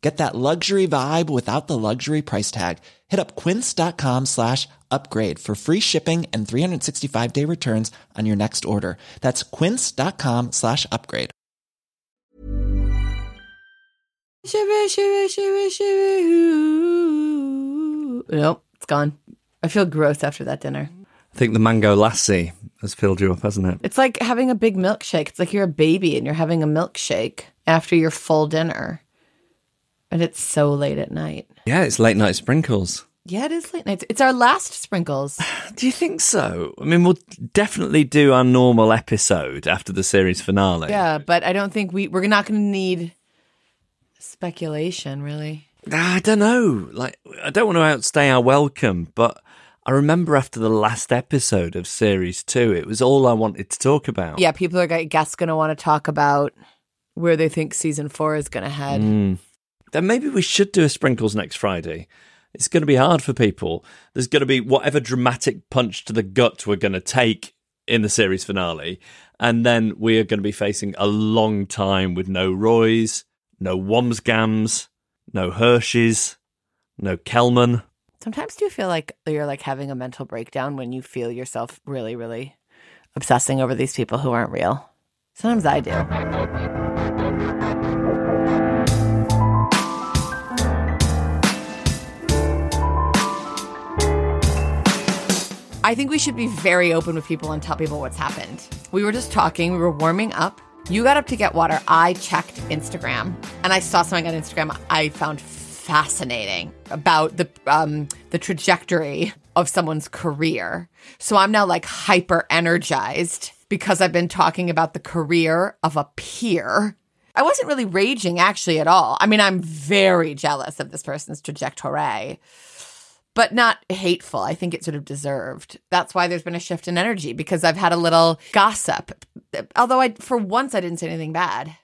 Get that luxury vibe without the luxury price tag. Hit up quince.com slash upgrade for free shipping and 365 day returns on your next order. That's quince.com slash upgrade. Shiver, shiver, shiver, shiver. Nope, it's gone. I feel gross after that dinner. I think the mango lassi has filled you up, hasn't it? It's like having a big milkshake. It's like you're a baby and you're having a milkshake after your full dinner. And it's so late at night. Yeah, it's late night sprinkles. Yeah, it is late night. It's our last sprinkles. Do you think so? I mean, we'll definitely do our normal episode after the series finale. Yeah, but I don't think we we're not going to need speculation really. I don't know. Like, I don't want to outstay our welcome, but I remember after the last episode of series two, it was all I wanted to talk about. Yeah, people are I guess going to want to talk about where they think season 4 is going to head. Mm. Then maybe we should do a sprinkles next Friday. It's going to be hard for people. There's going to be whatever dramatic punch to the gut we're going to take in the series finale. And then we are going to be facing a long time with no Roys, no Wambsgans, no Hershey's, no Kellman. Sometimes do you feel like you're like having a mental breakdown when you feel yourself really, really obsessing over these people who aren't real? Sometimes I do. I think we should be very open with people and tell people what's happened. We were just talking, we were warming up. You got up to get water. I checked Instagram and I saw something on Instagram I found fascinating about the um, the trajectory of someone's career. So I'm now like hyper energized because I've been talking about the career of a peer. I wasn't really raging actually at all. I mean, I'm very jealous of this person's trajectory, but not hateful. I think it sort of deserved. That's why there's been a shift in energy because I've had a little gossip. Although I, for once, I didn't say anything bad.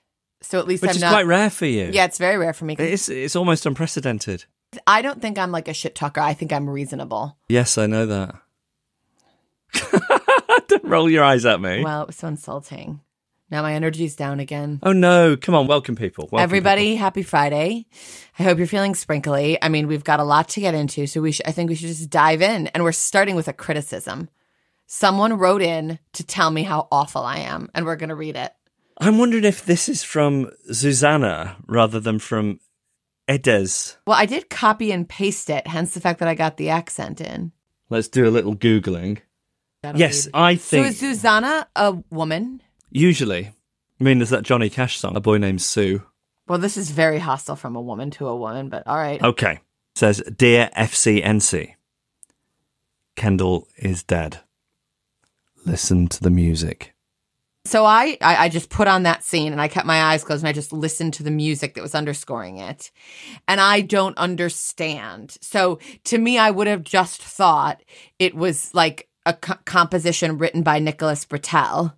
So at least Which I'm is not. quite rare for you. Yeah, it's very rare for me. It's, it's almost unprecedented. I don't think I'm like a shit talker. I think I'm reasonable. Yes, I know that. Don't roll your eyes at me. Well, it was so insulting. Now my energy's down again. oh no! Come on, welcome people. Welcome Everybody, people. happy Friday. I hope you're feeling sprinkly. I mean, we've got a lot to get into, so we sh- I think we should just dive in. And we're starting with a criticism. Someone wrote in to tell me how awful I am, and we're going to read it. I'm wondering if this is from Susanna rather than from Edes. Well, I did copy and paste it, hence the fact that I got the accent in. Let's do a little googling. That'll Yes. I So think is Susanna a woman? Usually. I mean, there's that Johnny Cash song, "A Boy Named Sue." Well, this is very hostile from a woman to a woman, but all right. Okay, says dear FCNC, Kendall is dead. Listen to the music. So I, I I just put on that scene and I kept my eyes closed and I just listened to the music that was underscoring it. And I don't understand. So to me I would have just thought it was like a co- composition written by Nicholas Britell.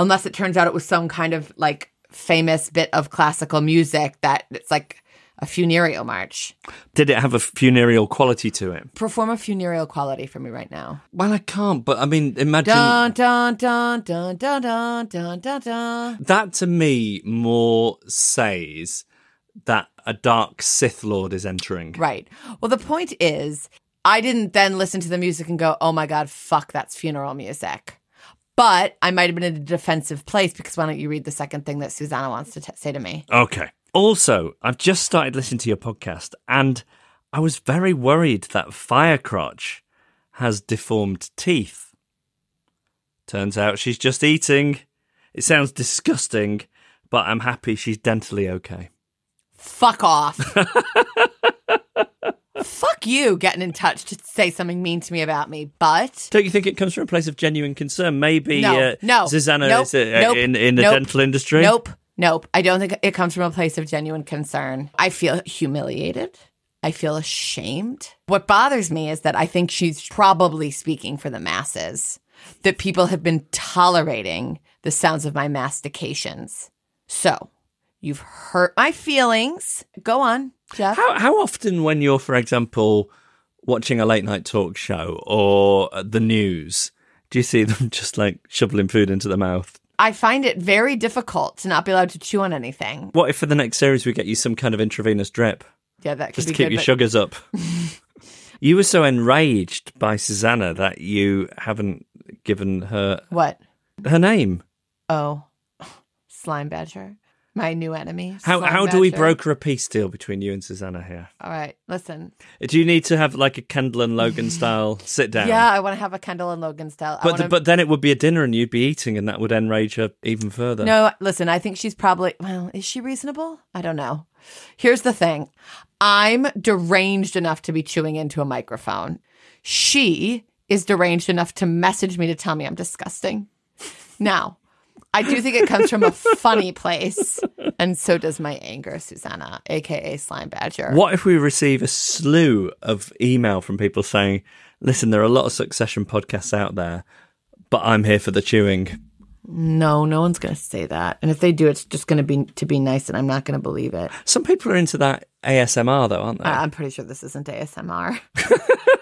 Unless it turns out it was some kind of like famous bit of classical music that it's like a funereal march. Did it have a funereal quality to it? Perform a funereal quality for me right now. Well, I can't, but I mean, imagine Dun dun dun dun dun dun dun dun dun. that to me more says that a dark Sith Lord is entering. Right. Well, the point is, I didn't then listen to the music and go, oh my God, fuck, that's funeral music. But I might have been in a defensive place because why don't you read the second thing that Susanna wants to t- say to me? Okay. Also, I've just started listening to your podcast and I was very worried that Firecrotch has deformed teeth. Turns out she's just eating. It sounds disgusting, but I'm happy she's dentally okay. Fuck off. Fuck you getting in touch to say something mean to me about me, but Don't you think it comes from a place of genuine concern? Maybe No, uh, no, Susanna nope, is uh, nope, in, in the nope, dental industry. Nope. Nope. I don't think it comes from a place of genuine concern. I feel humiliated. I feel ashamed. What bothers me is that I think she's probably speaking for the masses, that people have been tolerating the sounds of my mastications. So, you've hurt my feelings. Go on, Jeff. How how often, when you're, for example, watching a late night talk show or the news, do you see them just like shoveling food into their mouth? I find it very difficult to not be allowed to chew on anything. What if for the next series we get you some kind of intravenous drip Yeah, that could just to keep good, your but- sugars up? you were so enraged by Susanna that you haven't given her What? her name. Oh, slime badger, my new enemy. How how do we broker a peace deal between you and Susanna here? All right, listen. Do you need to have like a Kendall and Logan style sit down? Yeah, I want to have a Kendall and Logan style. But wanna... but then it would be a dinner and you'd be eating and that would enrage her even further. no, listen. I think she's probably. Well, is she reasonable? I don't know. Here's the thing. I'm deranged enough to be chewing into a microphone. She is deranged enough to message me to tell me I'm disgusting. Now, I do think it comes from a funny place, and so does my anger, Susanna, aka Slime Badger. What if we receive a slew of email from people saying, "Listen, there are a lot of Succession podcasts out there, but I'm here for the chewing." No, no one's going to say that. And if they do, it's just going to be to be nice, and I'm not going to believe it. Some people are into that ASMR though, aren't they? I- I'm pretty sure this isn't ASMR.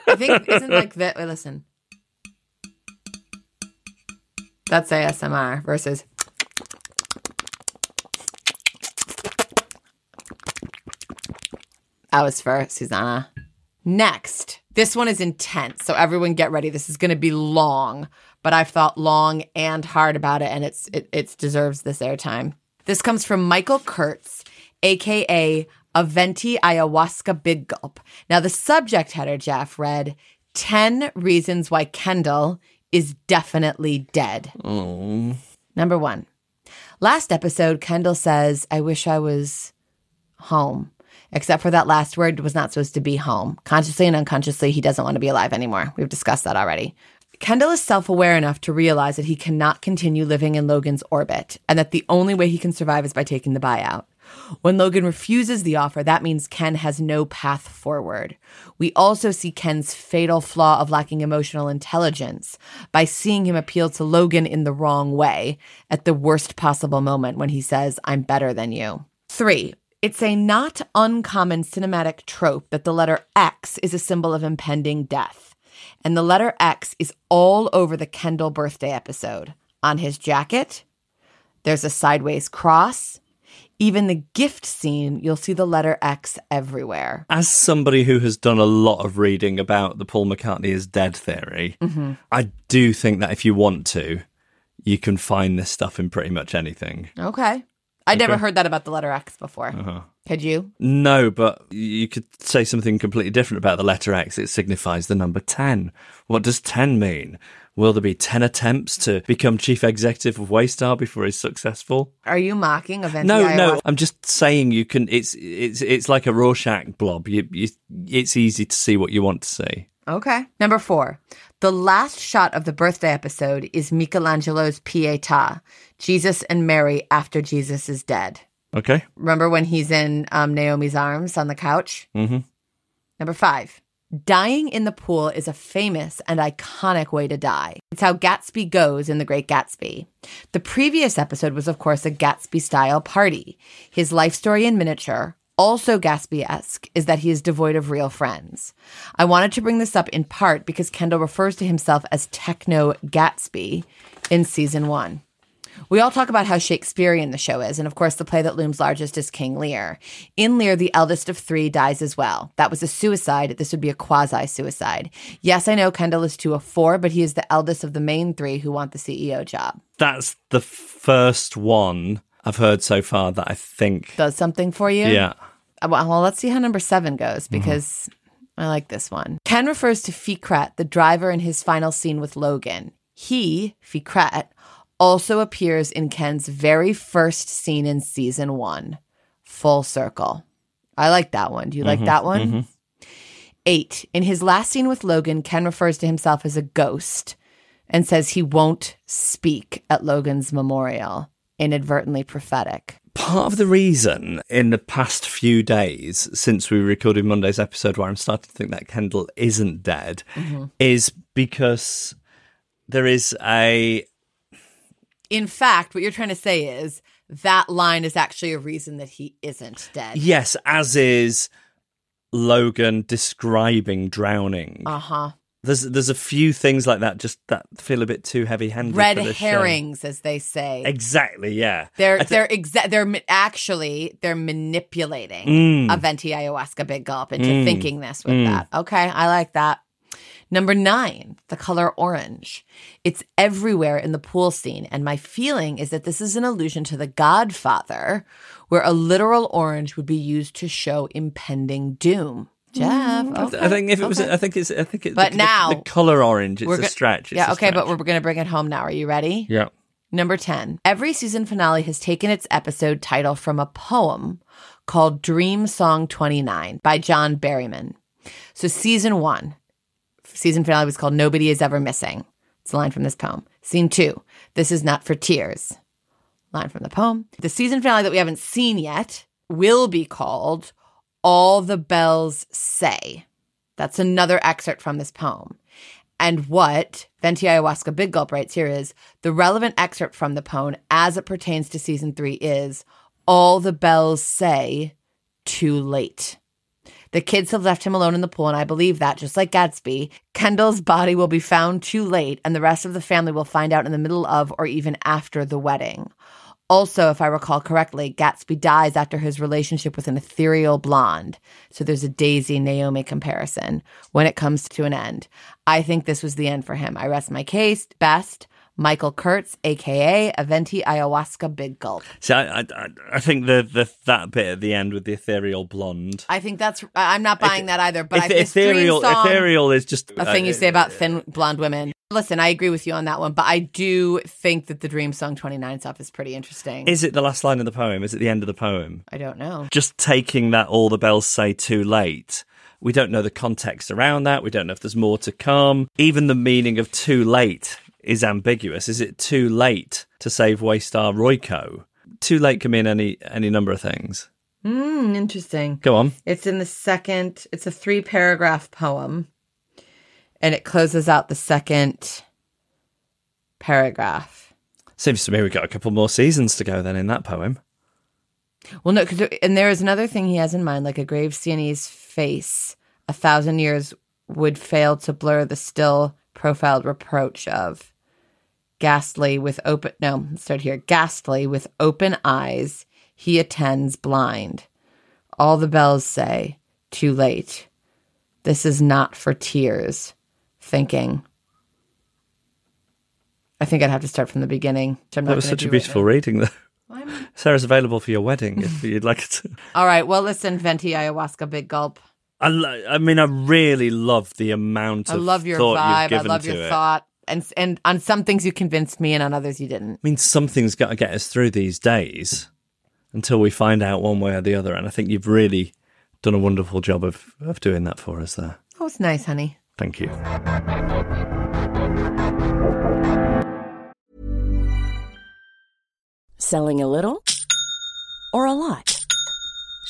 I think isn't like that. Listen. That's ASMR versus. That was for Susanna. Next, this one is intense, so everyone get ready. This is going to be long, but I've thought long and hard about it, and it's it, it deserves this airtime. This comes from Michael Kurtz, aka Aventi ayahuasca big gulp. Now, the subject header, Jeff, read 10 reasons why Kendall is definitely dead. Number one. Last episode, Kendall says, I wish I was home. Except for that last word was not supposed to be home. Consciously and unconsciously, he doesn't want to be alive anymore. We've discussed that already. Kendall is self aware enough to realize that he cannot continue living in Logan's orbit and that the only way he can survive is by taking the buyout. When Logan refuses the offer, that means Ken has no path forward. We also see Ken's fatal flaw of lacking emotional intelligence by seeing him appeal to Logan in the wrong way at the worst possible moment when he says, I'm better than you. Three, it's a not uncommon cinematic trope that the letter X is a symbol of impending death. And the letter X is all over the Kendall birthday episode. On his jacket, there's a sideways cross. Even the gift scene, you'll see the letter X everywhere. As somebody who has done a lot of reading about the Paul McCartney is dead theory, Mm-hmm. I do think that if you want to, you can find this stuff in pretty much anything. Okay. I'd never heard that about the letter X before. Could you? No, but you could say something completely different about the letter X. It signifies the number 10. What does 10 mean? Will there be 10 attempts to become chief executive of Waystar before he's successful? Are you mocking venti No, no. I'm just saying you can. It's it's it's like a Rorschach blob. You, you, it's easy to see what you want to see. Okay. Number four. The last shot of the birthday episode is Michelangelo's Pietà, Jesus and Mary after Jesus is dead. Okay. Remember when he's in um, Naomi's arms on the couch? Mm-hmm. Number five. Dying in the pool is a famous and iconic way to die. It's how Gatsby goes in The Great Gatsby. The previous episode was, of course, a Gatsby style party. His life story in miniature, also Gatsby esque, is that he is devoid of real friends. I wanted to bring this up in part because Kendall refers to himself as Techno Gatsby in season one. We all talk about how Shakespearean the show is, and of course, the play that looms largest is King Lear. In Lear, the eldest of three dies as well. That was a suicide. This would be a quasi suicide. Yes, I know Kendall is two of four, but he is the eldest of the main three who want the CEO job. That's the first one I've heard so far that I think. Does something for you? Yeah. Uh, Well, let's see how number seven goes because I like this one. Ken refers to Fikret, the driver, in his final scene with Logan. He, Fikret, also appears in Ken's very first scene in season one, Full Circle. I like that one. Do you like mm-hmm. that one? Mm-hmm. Eight. In his last scene with Logan, Ken refers to himself as a ghost and says he won't speak at Logan's memorial. Inadvertently prophetic. Part of the reason in the past few days since we recorded Monday's episode where I'm starting to think that Kendall isn't dead mm-hmm. is because there is a In fact, what you're trying to say is that line is actually a reason that he isn't dead. yes, as is Logan describing drowning. Uh huh. There's there's a few things like that just that feel a bit too heavy handed. Red herrings, as they say. Exactly, yeah. They're I thi- they're exa- they're ma- actually they're manipulating Mm. a venti ayahuasca big gulp into thinking this with that. Okay, I like that. Number nine, the color orange. It's everywhere in the pool scene, and my feeling is that this is an allusion to The Godfather, where a literal orange would be used to show impending doom. Jeff, mm, okay, I think if it was, okay. I think it's, I think it's. But the, now- the, color orange. It's We're a go- stretch. It's yeah, a okay, but we're gonna bring it home now. Are you ready? yeah. Number 10. Every season finale has taken its episode title from a poem called Dream Song 29 by John Berryman. So, season one, season finale was called Nobody Is Ever Missing. It's a line from this poem. Scene two, This Is Not for Tears. Line from the poem. The season finale that we haven't seen yet will be called All the Bells Say. That's another excerpt from this poem. And what Venti Ayahuasca Big Gulp writes here is the relevant excerpt from the poem as it pertains to season three is all the bells say too late. The kids have left him alone in the pool, and I believe that, just like Gatsby, Kendall's body will be found too late, and the rest of the family will find out in the middle of or even after the wedding. Also, if I recall correctly, Gatsby dies after his relationship with an ethereal blonde. So there's a Daisy Naomi comparison when it comes to an end. I think this was the end for him. I rest my case. Best, Michael Kurtz, aka Aventi Ayahuasca Big Gulp. So I, I, I think the, the that bit at the end with the ethereal blonde. I think that's. I'm not buying that either. But I, Eth- this dream ethereal, song, ethereal is just a thing you uh, say about thin blonde women. Listen, I agree with you on that one, but I do think that the Dream Song 29 stuff is pretty interesting. Is it the last line of the poem? Is it the end of the poem? I don't know. Just taking that all the bells say too late. We don't know the context around that. We don't know if there's more to come. Even the meaning of too late is ambiguous. Is it too late to save Waystar Royco? Too late can mean any any number of things. Hmm, interesting. Go on. It's in the second, it's a three paragraph poem, and it closes out the second paragraph. Seems to me we've got a couple more seasons to go then in that poem. Well, no, cause, and there is another thing he has in mind, like a grave Sienese face, a thousand years would fail to blur the still profiled reproach of ghastly with open, no, start here. Ghastly with open eyes, he attends blind. All the bells say, too late. This is not for tears. Thinking. I think I'd have to start from the beginning. That was such a right beautiful now. reading, though. Sarah's available for your wedding if you'd like it to. All right. Well, listen, Venti Ayahuasca, big gulp. I, lo- I mean, I really love the amount I of love your thought you've vibe. I given love to your it. thought. And and on some things you convinced me, and on others you didn't. I mean, something's got to get us through these days until we find out one way or the other. And I think you've really done a wonderful job of, of doing that for us there. Oh, it's nice, honey. Thank you. Selling a little or a lot?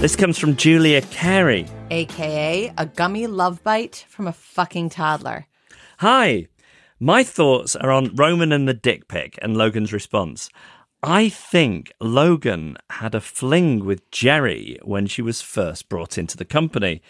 This comes from Julia Carey. AKA a gummy love bite from a fucking toddler. Hi. My thoughts are on Roman and the dick pic and Logan's response. I think Logan had a fling with Gerri when she was first brought into the company.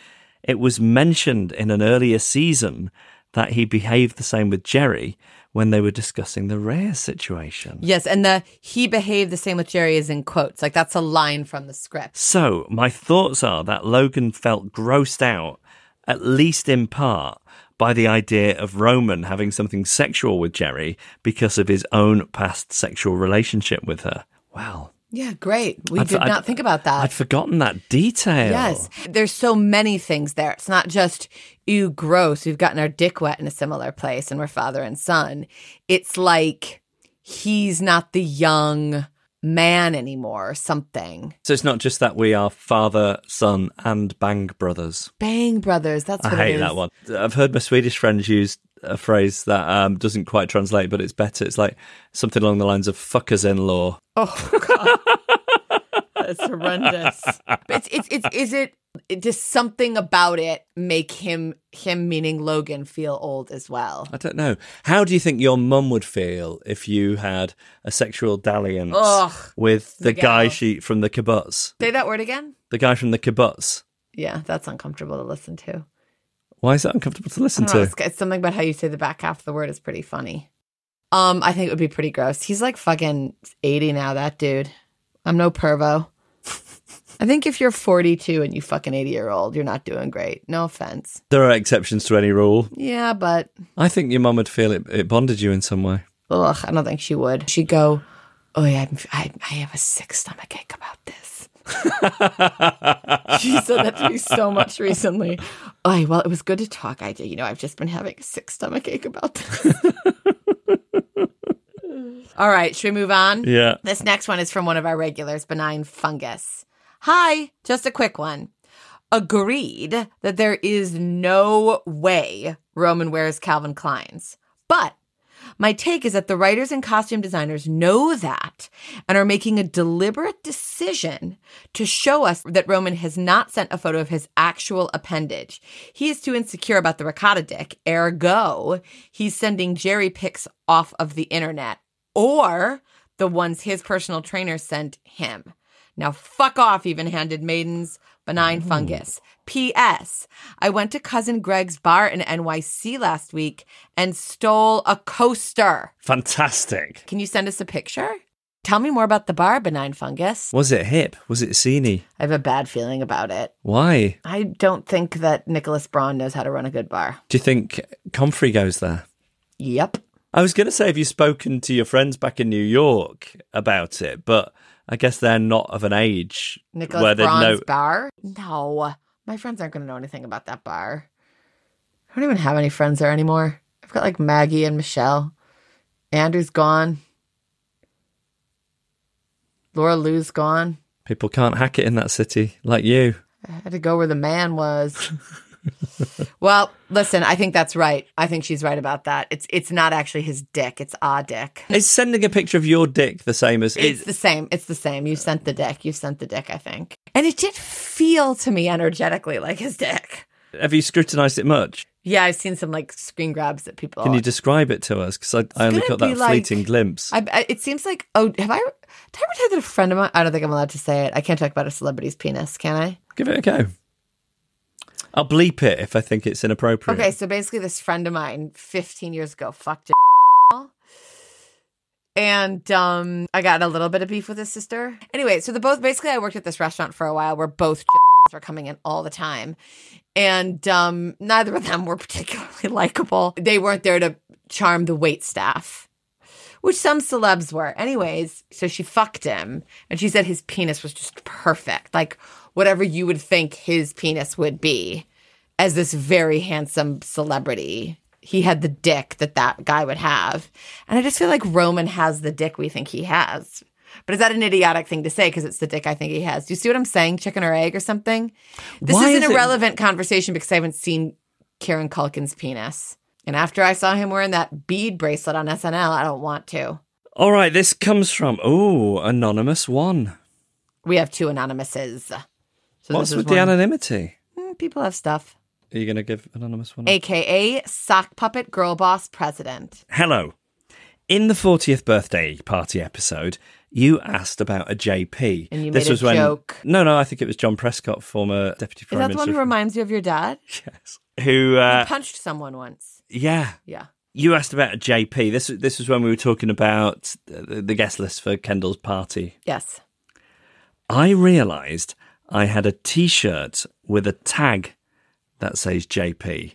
It was mentioned in an earlier season that he behaved the same with Gerri when they were discussing the rare situation. Yes, and the he behaved the same with Gerri is in quotes. Like that's a line from the script. So, my thoughts are that Logan felt grossed out, at least in part, by the idea of Roman having something sexual with Gerri because of his own past sexual relationship with her. Wow. Yeah, great. We I'd- did I'd- not think about that. I'd forgotten that detail. Yes. There's so many things there. It's not just, ew, gross. We've gotten our dick wet in a similar place and we're father and son. It's like he's not the young man anymore or something. So it's not just that we are father, son, and Bang brothers. Bang Brothers. That's I hate that one. I've heard my Swedish friends use a phrase that um, doesn't quite translate, but it's better. It's like something along the lines of fuckers in law. Oh god, that's horrendous. But It's it's it's is it, just something about it make him him meaning Logan feel old as well. I don't know. How do you think your mum would feel if you had a sexual dalliance Ugh, with the guy Miguel. she from the kibbutz? Say that word again. The guy from the kibbutz. Yeah, that's uncomfortable to listen to. Why is that uncomfortable to listen to? it's, it's something about how you say the back half of the word is pretty funny. Um, I think it would be pretty gross. He's like fucking eighty now. That dude. I'm no pervo. I think if you're 42 and you fucking 80 year old, you're not doing great. No offense. There are exceptions to any rule. Yeah, but I think your mum would feel it, it bonded you in some way. Ugh, I don't think she would. She'd go, "Oh yeah, I, I have a sick stomach ache about this." she said that to me so much recently. Oh well, it was good to talk. I did, you know, I've just been having a sick stomach ache about this. All right, should we move on? Yeah. This next one is from one of our regulars, Benign Fungus. Hi, just a quick one. Agreed that there is no way Roman wears Calvin Klein's. But my take is that the writers and costume designers know that and are making a deliberate decision to show us that Roman has not sent a photo of his actual appendage. He is too insecure about the ricotta dick, ergo, he's sending Gerri pics off of the internet or the ones his personal trainer sent him. Now, fuck off, even handed maidens, benign fungus. P.S. I went to cousin Greg's bar in NYC last week and stole a coaster. Fantastic. Can you send us a picture? Tell me more about the bar, benign fungus. Was it hip? Was it sceney? I have a bad feeling about it. Why? I don't think that Nicholas Braun knows how to run a good bar. Do you think Comfrey goes there? Yep. I was going to say, have you spoken to your friends back in New York about it? But I guess they're not of an age Nicholas where they know. bar? No. My friends aren't going to know anything about that bar. I don't even have any friends there anymore. I've got like Maggie and Michelle. Andrew's gone. Laura Lou's gone. People can't hack it in that city like you. I had to go where the man was. well, listen, I think that's right. I think she's right about that. It's it's not actually his dick, it's our dick. Is sending a picture of your dick the same as It's is, the same. It's the same. You sent the dick. You sent the dick, I think. And it did feel to me energetically like his dick. Have you scrutinized it much? Yeah, I've seen some like screen grabs that people. Can you describe it to us? Because I, I only got that like- fleeting glimpse. I, I, it seems like oh, have I? Did I ever tell that a friend of mine? I don't think I'm allowed to say it. I can't talk about a celebrity's penis, can I? Give it a go. I'll bleep it if I think it's inappropriate. Okay, so basically, this friend of mine, 15 years ago, fucked a and um, I got a little bit of beef with his sister. Anyway, so the both basically, I worked at this restaurant for a while where both were coming in all the time, and um, neither of them were particularly likable. They weren't there to charm the wait staff. Which some celebs were. Anyways, so she fucked him and she said his penis was just perfect. Like whatever you would think his penis would be as this very handsome celebrity. He had the dick that that guy would have. And I just feel like Roman has the dick we think he has. But is that an idiotic thing to say? Because it's the dick I think he has. Do you see what I'm saying? Chicken or egg or something? This Why is an is it- irrelevant conversation because I haven't seen Kieran Culkin's penis. And after I saw him wearing that bead bracelet on SNL, I don't want to. All right, this comes from oh, anonymous one. We have two anonymouses. So What's is with the one. anonymity? Mm, People have stuff. Are you going to give anonymous one? AKA sock puppet girl boss president. Hello. In the 40th birthday party episode, you asked about a JP. And you this made a was when joke. No, no, I think it was John Prescott, former deputy Is prime that the one who reminds you of your dad? yes. Who? Uh, he punched someone once. yeah. Yeah. You asked about a JP. This this was when we were talking about the, the guest list for Kendall's party. Yes. I realised I had a T-shirt with a tag that says JP.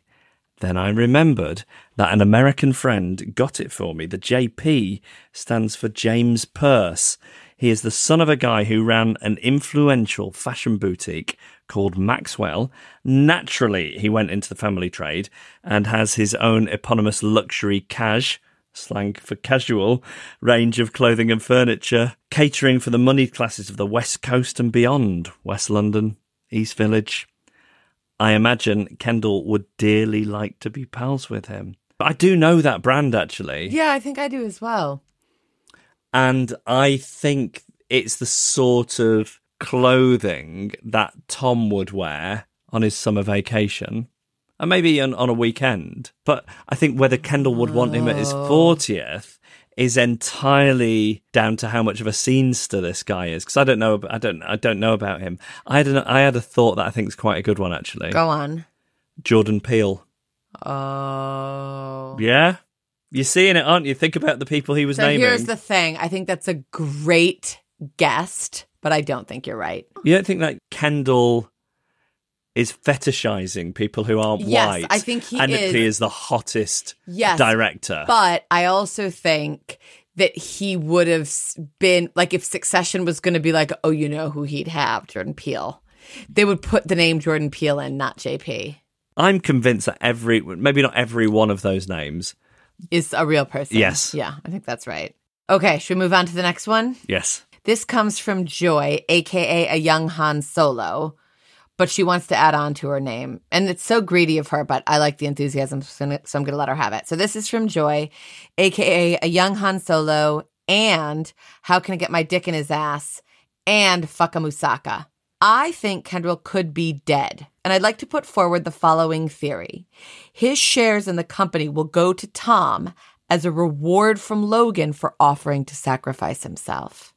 Then I remembered that an American friend got it for me. The JP stands for James Perse. He is the son of a guy who ran an influential fashion boutique called Maxfield. Naturally, he went into the family trade and has his own eponymous luxury cash slang for casual range of clothing and furniture, catering for the moneyed classes of the West Coast and beyond, West London, East Village. I imagine Kendall would dearly like to be pals with him. But I do know that brand actually. Yeah, I think I do as well. And I think it's the sort of clothing that Tom would wear on his summer vacation. And maybe on, on a weekend. But I think whether Kendall would want him at his 40th is entirely down to how much of a scenester this guy is. Because I don't know, I don't, I don't know about him. I had, an, I had a thought that I think is quite a good one actually. Go on. Jordan Peele. Oh. Yeah, you're seeing it, aren't you? Think about the people he was So naming. here's the thing. I think that's a great guest, but I don't think you're right. You don't think that Kendall is fetishizing people who aren't Yes, white? I think he and is. he is the hottest Yes. director. But I also think that he would have been like if Succession was going to be like, oh, you know who he'd have, Jordan Peele. They would put the name Jordan Peele in, not JP. I'm convinced that every, maybe not every one of those names. Is a real person. Yes. Yeah, I think that's right. Okay, should we move on to the next one? Yes. This comes from Joy, aka a young Han Solo, but she wants to add on to her name. And it's so greedy of her, but I like the enthusiasm, so I'm going to let her have it. So this is from Joy, aka a young Han Solo, and How Can I Get My Dick in His Ass, and Fuck a Musaka. I think Kendall could be dead. And I'd like to put forward the following theory his shares in the company will go to Tom as a reward from Logan for offering to sacrifice himself.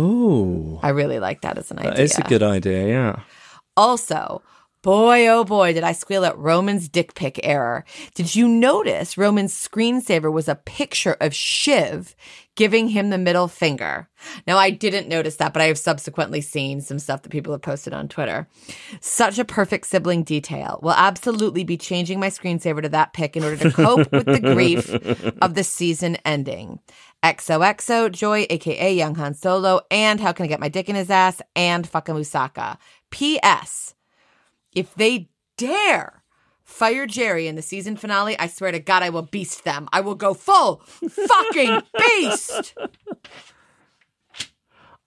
Ooh. I really like that as an idea. It's a good idea, yeah. Also, boy, oh boy, did I squeal at Roman's dick pic error. Did you notice Roman's screensaver was a picture of Shiv giving him the middle finger? Now, I didn't notice that, but I have subsequently seen some stuff that people have posted on Twitter. Such a perfect sibling detail. Will absolutely be changing my screensaver to that pic in order to cope with the grief of the season ending. XOXO, Joy, aka Young Han Solo, and How Can I Get My Dick in His Ass, and Fakamusaka. P.S. If they dare fire Gerri in the season finale, I swear to God, I will beast them. I will go full fucking beast.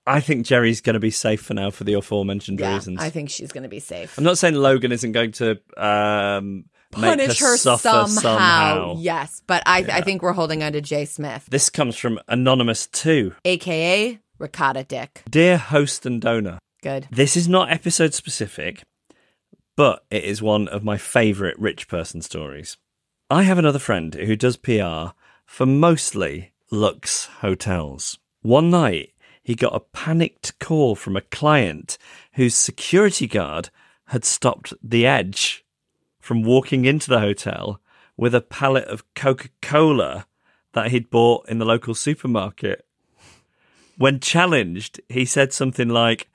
I think Gerri's going to be safe for now for the aforementioned Yeah, reasons. I think she's going to be safe. I'm not saying Logan isn't going to um, Punish her somehow. somehow. Yes, but I, I think we're holding on to Jay Smith, This comes from Anonymous 2. aka Ricotta Dick. Dear host and donor, Good. This is not episode specific, but it is one of my favourite rich person stories. I have another friend who does PR for mostly Lux hotels. One night, he got a panicked call from a client whose security guard had stopped the edge from walking into the hotel with a pallet of Coca Cola that he'd bought in the local supermarket. When challenged, he said something like,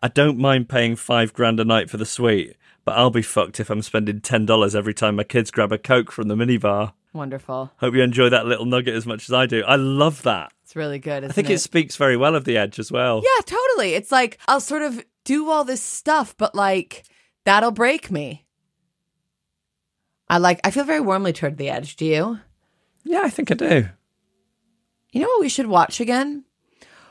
I don't mind paying five grand a night for the suite, but I'll be fucked if I'm spending $10 every time my kids grab a Coke from the minibar. Wonderful. Hope you enjoy that little nugget as much as I do. I love that. It's really good. I think isn't it speaks very well of the edge as well. Yeah, totally. It's like I'll sort of do all this stuff, but like that'll break me. I like I feel very warmly toward the edge. Do you? Yeah, I think I do. You know what we should watch again?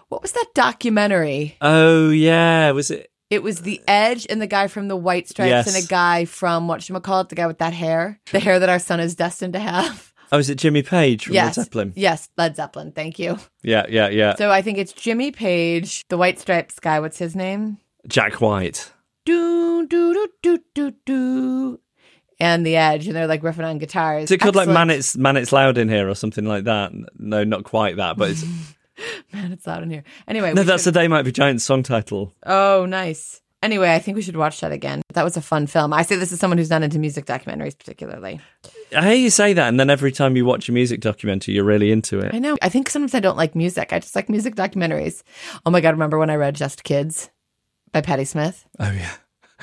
What was that documentary? Oh yeah, was it? It was The Edge and the guy from the White Stripes Yes. and a guy from what should we call it? The guy with that hair, the hair that our son is destined to have. Oh, is it Jimmy Page from yes, Led Zeppelin? Yes, Led Zeppelin. Thank you. Yeah, yeah, yeah. So I think it's Jimmy Page, the White Stripes guy. What's his name? Jack White. do do do do do do and the edge and they're like riffing on guitars Is it called like. Man It's Man It's Loud in here or something like that? No, not quite that, but it's man it's loud in here anyway no. That's should- They Might Be Giants song title. oh nice anyway i think we should watch that again that was a fun film i say this is someone who's not into music documentaries particularly I hear you say that, and then every time you watch a music documentary, you're really into it. i know i think sometimes i don't like music i just like music documentaries oh my god remember when i read just kids by Patti Smith. Oh yeah.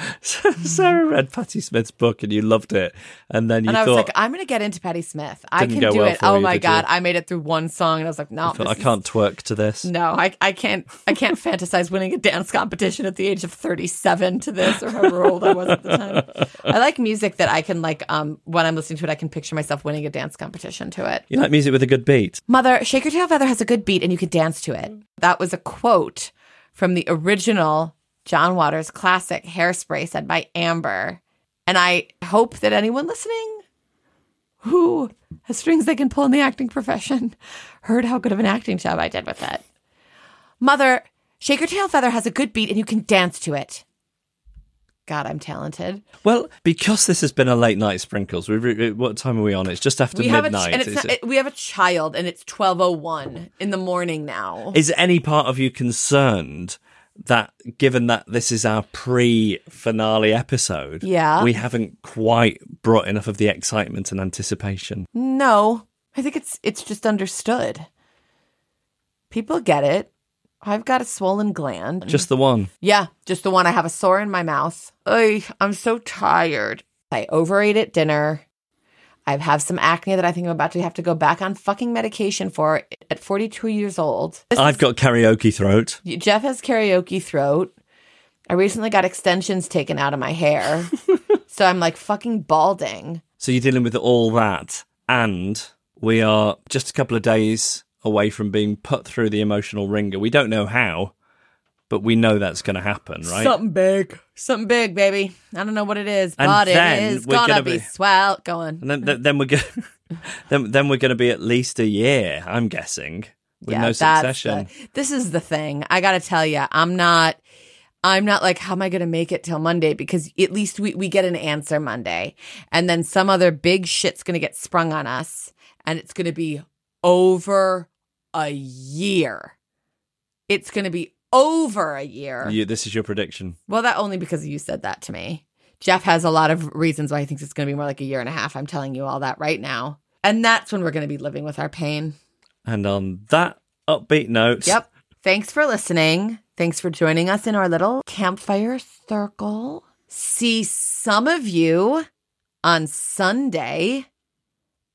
Sarah read Patti Smith's book and you loved it, and then you and I thought, was like, I'm going to get into Patti Smith. I can do well it. Oh you, my God. you? I made it through one song and I was like, no, I, thought, I can't twerk to this. No, I, I can't I can't fantasize winning a dance competition at the age of 37 to this or however old I was at the time. I like music that I can like um when I'm listening to it I can picture myself winning a dance competition to it. You like music with a good beat. Mother, Shake Your Tail Feather has a good beat and you could dance to it. That was a quote from the original John Waters classic Hairspray said by Amber. And I hope that anyone listening who has strings they can pull in the acting profession heard how good of an acting job I did with it. Mother, Shake Your Tail Feather has a good beat and you can dance to it. God, I'm talented. Well, because this has been a late night sprinkles. We re- what time are we on? It's just after we have a midnight. ch- and it's Is not, it- it- we have a child and it's 12:01 in the morning now. Is any part of you concerned that, given that this is our pre-finale episode, Yeah. we haven't quite brought enough of the excitement and anticipation? No, I think it's it's just understood. People get it. I've got a swollen gland. Just the one. yeah, just the one. I have a sore in my mouth. I'm so tired. I overate at dinner. I have some acne that I think I'm about to have to go back on fucking medication for at 42 years old. This I've got karaoke throat. Jeff has karaoke throat. I recently got extensions taken out of my hair. so I'm like fucking balding. So you're dealing with all that, and we are just a couple of days away from being put through the emotional ringer. We don't know how, but we know that's going to happen, right? Something big. Something big, baby. I don't know what it is, And but it then is we're gonna, gonna be, be- swell. Go on. And then, then, then we're going, then, then we're going to be at least a year. I'm guessing with no succession. the- this is the thing. I got to tell you, I'm not. I'm not like, how am I going to make it till Monday? Because at least we, we get an answer Monday. And then some other big shit's going to get sprung on us. And it's going to be over a year. It's going to be over a year. You, this is your prediction. Well, that only because you said that to me. Jeff has a lot of reasons why he thinks it's going to be more like a year and a half. I'm telling you all that right now. And that's when we're going to be living with our pain. And on that upbeat note, Yep. Thanks for listening. Thanks for joining us in our little campfire circle. See some of you on Sunday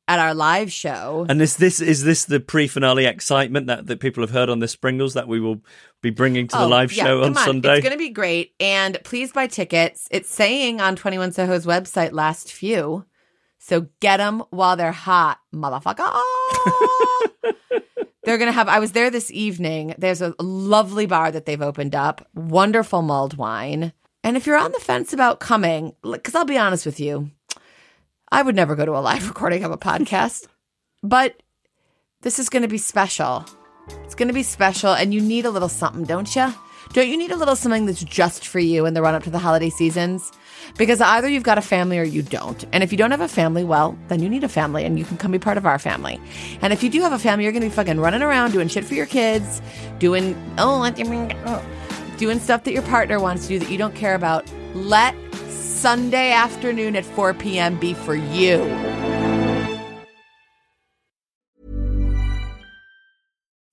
at our live show. And is this is this the pre-finale excitement that, that people have heard on the Sprinkles that we will be bringing to the Oh, live yeah, show on, come Sunday? It's going to be great. And please buy tickets. It's saying on 21 Soho's website, last few. So get them while they're hot, motherfucker. they're going to have, I was there this evening. There's a lovely bar that they've opened up, wonderful mulled wine. And if you're on the fence about coming, because I'll be honest with you, I would never go to a live recording of a podcast, but this is going to be special. It's going to be special, and you need a little something, don't you? Don't you need a little something that's just for you in the run up to the holiday seasons? Because either you've got a family or you don't. And if you don't have a family, well, then you need a family and you can come be part of our family. And if you do have a family, you're going to be fucking running around doing shit for your kids, doing, oh, doing stuff that your partner wants to do that you don't care about. Let Sunday afternoon at 4 p.m. be for you.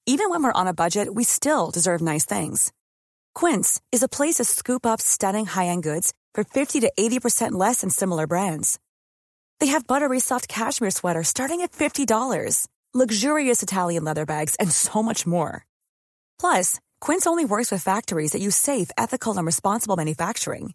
Even when we're on a budget, we still deserve nice things. Quince is a place to scoop up stunning high end goods for 50 to 80% less than similar brands. They have buttery soft cashmere sweaters starting at $50, luxurious Italian leather bags, and so much more. Plus, Quince only works with factories that use safe, ethical, and responsible manufacturing.